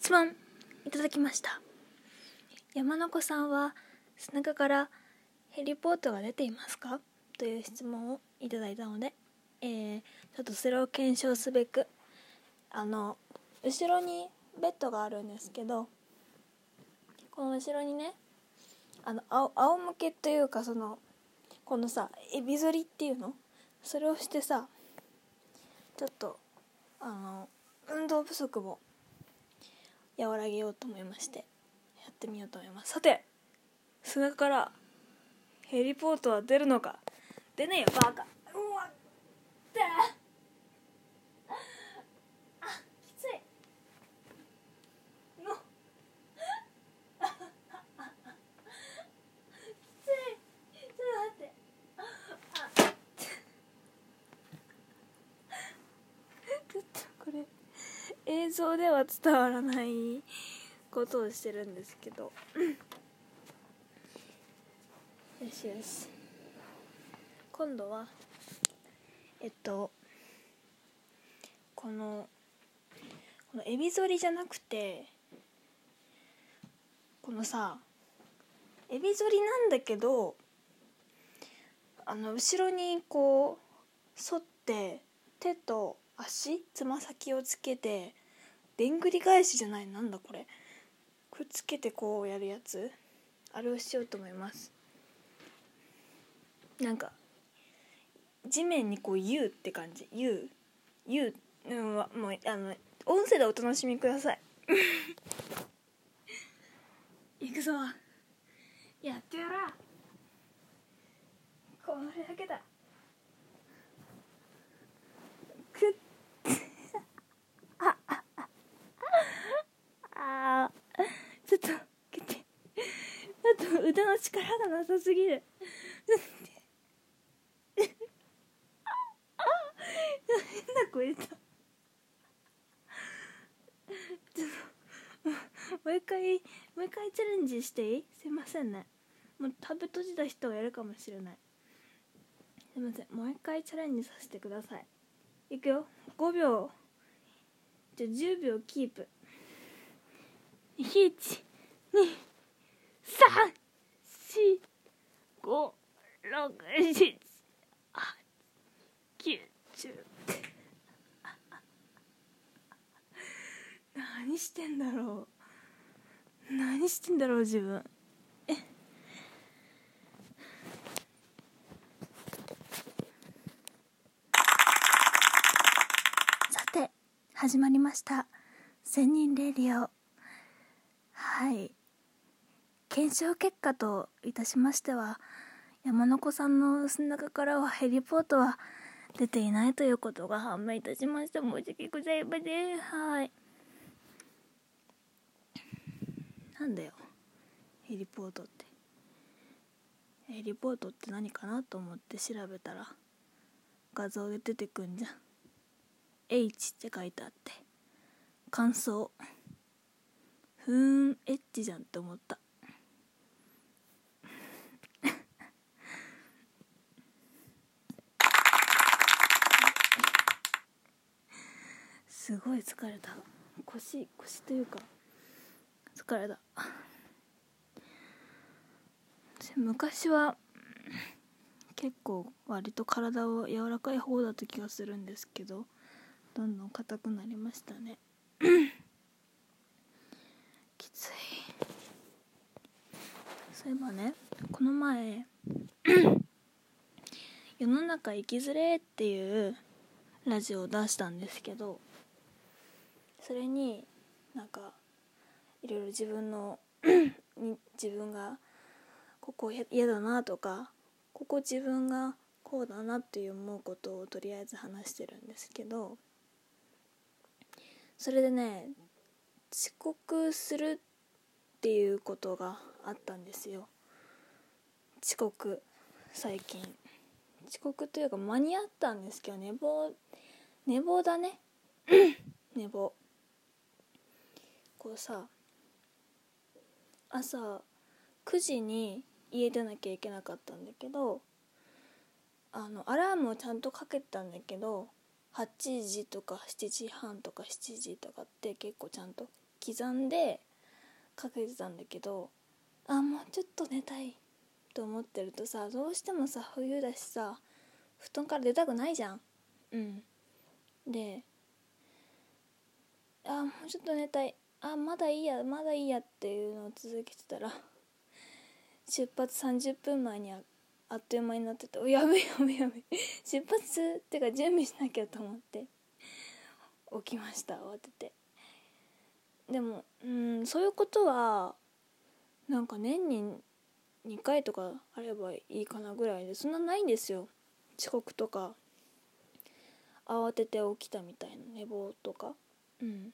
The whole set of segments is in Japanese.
質問いただきました。山の子さんは背中からヘリポートが出ていますか？という質問をいただいたので、えー、ちょっとそれを検証すべくあの後ろにベッドがあるんですけどこの後ろにねあの仰向けというかそのこのさエビ反りっていうの？それをしてさちょっとあの運動不足も和らげようと思いましてやってみようと思います。さて背中からヘリポートは出るのか？出ねえよバカうわってあきついのきついちょっと待ってあちょっとこれ映像では伝わらないことをしてるんですけど。よしよし。今度はえっとこのこのエビ反りじゃなくてこのさエビ反りなんだけどあの後ろにこう反って手と足つま先をつけてでんぐり返しじゃないなんだこれ。くっつけてこうやるやつ？あれをしようと思います。なんか地面にこう「U」って感じ「U」「U」う。んわもうあの音声でお楽しみください。いくぞ。やってやらこれだけだあちょっとけて。ちょっと腕の力がなさすぎる。変な声だ。ちょっともう一回もう一回チャレンジしていい？すいませんね。もう食べ閉じた人がやるかもしれない。すいません。もう一回チャレンジさせてください。いくよ。5秒。じゃあ10秒キープ。1 2 3 4 5 6 7 8 9 10何してんだろう何してんだろう自分えさて始まりました。千人レディオ。はい。検証結果といたしましては山の子さんの背中からはヘリポートは出ていないということが判明いたしました。申し訳ございません。はい。なんだよ。ヘリポートって。ヘリポートって何かなと思って調べたら画像で出てくんじゃん。H って書いてあって。感想。ふーんエッチじゃんって思った。すごい疲れた。腰腰というか疲れた。昔は結構割と体を柔らかい方だった気がするんですけどどんどん硬くなりましたねきついそういえばねこの前 世の中生きづれっていうラジオを出したんですけどそれになんかいろいろ自分の 自分がここ嫌だなとかここ自分がこうだなっていう思うことをとりあえず話してるんですけどそれでね遅刻するっていうことがあったんですよ。遅刻最近。遅刻というか間に合ったんですけど寝坊寝坊だね。寝坊。こうさ朝9時に家出なきゃいけなかったんだけどあのアラームをちゃんとかけてたんだけど8時とか7時半とか7時とかって結構ちゃんと刻んでかけてたんだけどあもうちょっと寝たいと思ってるとさどうしてもさ冬だしさ布団から出たくないじゃん。うん。であもうちょっと寝たい。あまだいいやまだいいやっていうのを続けてたら出発30分前にああっという間になってて「やべやべやべ出発ってか準備しなきゃ」と思って起きました慌ててでもうんそういうことはなんか年に2回とかあればいいかなぐらいでそんなないんですよ。遅刻とか慌てて起きたみたいな寝坊とか。うん。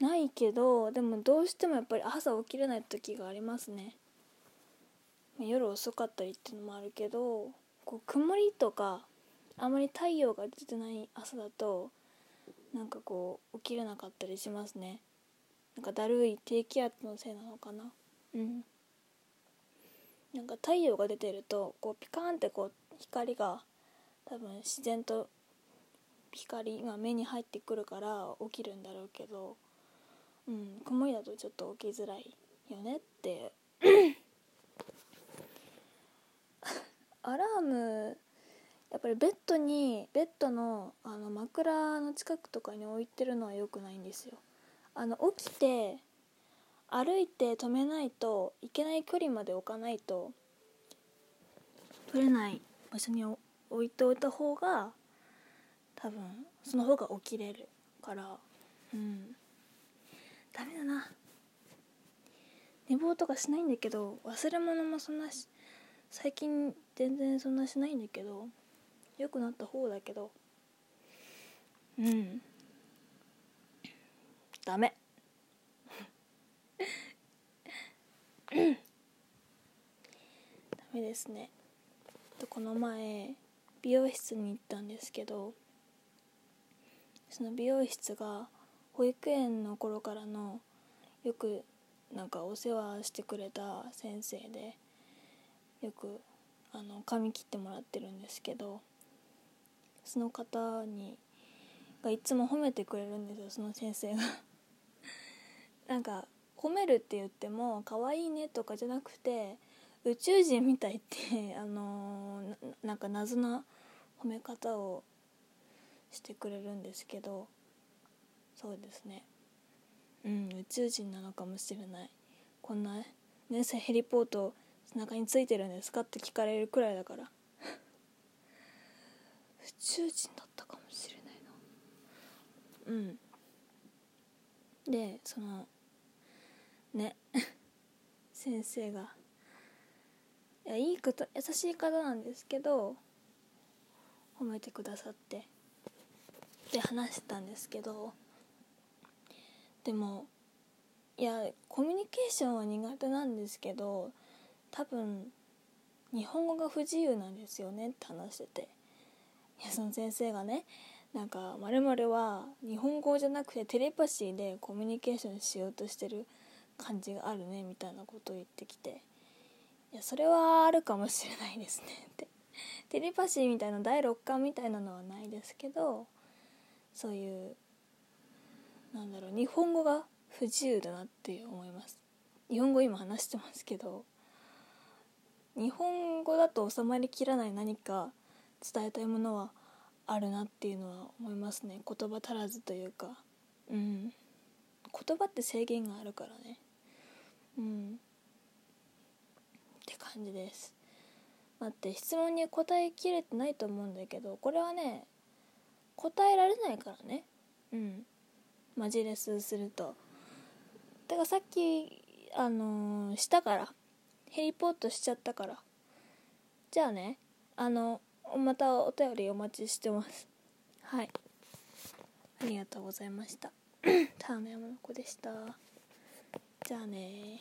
ないけどでもどうしてもやっぱり朝起きれない時がありますね。夜遅かったりっていうのもあるけどこう曇りとかあまり太陽が出てない朝だとなんかこう起きれなかったりしますね。なんかだるい低気圧のせいなのかな。うん。なんか太陽が出てるとこうピカーンってこう光が多分自然と光が目に入ってくるから起きるんだろうけどうん曇りだとちょっと起きづらいよねって。アラームやっぱりベッドにベッドのあの枕の近くとかに置いてるのは良くないんですよ。あの起きて歩いて止めないといけない距離まで置かないと取れない場所に置いておいた方が多分その方が起きれるから。うん。ダメだな。寝坊とかしないんだけど忘れ物もそんなし最近全然そんなしないんだけど。良くなった方だけど。うん。ダメ。ダメですね。この前美容室に行ったんですけどその美容室が保育園の頃からのよくなんかお世話してくれた先生でよくあの髪切ってもらってるんですけどその方にがいつも褒めてくれるんですよその先生が。なんか褒めるって言っても可愛いねとかじゃなくて宇宙人みたいって あのー、なんか謎な褒め方をしてくれるんですけどそうですね。うん宇宙人なのかもしれない。こんなねヘリポート背中についてるんですかって聞かれるくらいだから。宇宙人だったかもしれないな。うん。でそのね。先生が。いやいい方優しい方なんですけど褒めてくださって。で話してたんですけど。でもいやコミュニケーションは苦手なんですけど多分日本語が不自由なんですよねって話してて。いやその先生がねなんかまるは日本語じゃなくてテレパシーでコミュニケーションしようとしてる感じがあるねみたいなことを言ってきて。いやそれはあるかもしれないですねって。テレパシーみたいな第六感みたいなのはないですけどそういうなんだろう日本語が不自由だなって思います。日本語今話してますけど日本語だと収まりきらない何か伝えたいものはあるなっていうのは思いますね。言葉足らずというか。うん。言葉って制限があるからね。うん。って感じです。待って質問に答えきれてないと思うんだけどこれはね答えられないからね。うん。マジレスすると。だからさっきあのー、したから。ヘリポートしちゃったから。じゃあねあのまたお便りお待ちしてます。はい。ありがとうございました。ターの山の子でした。じゃあね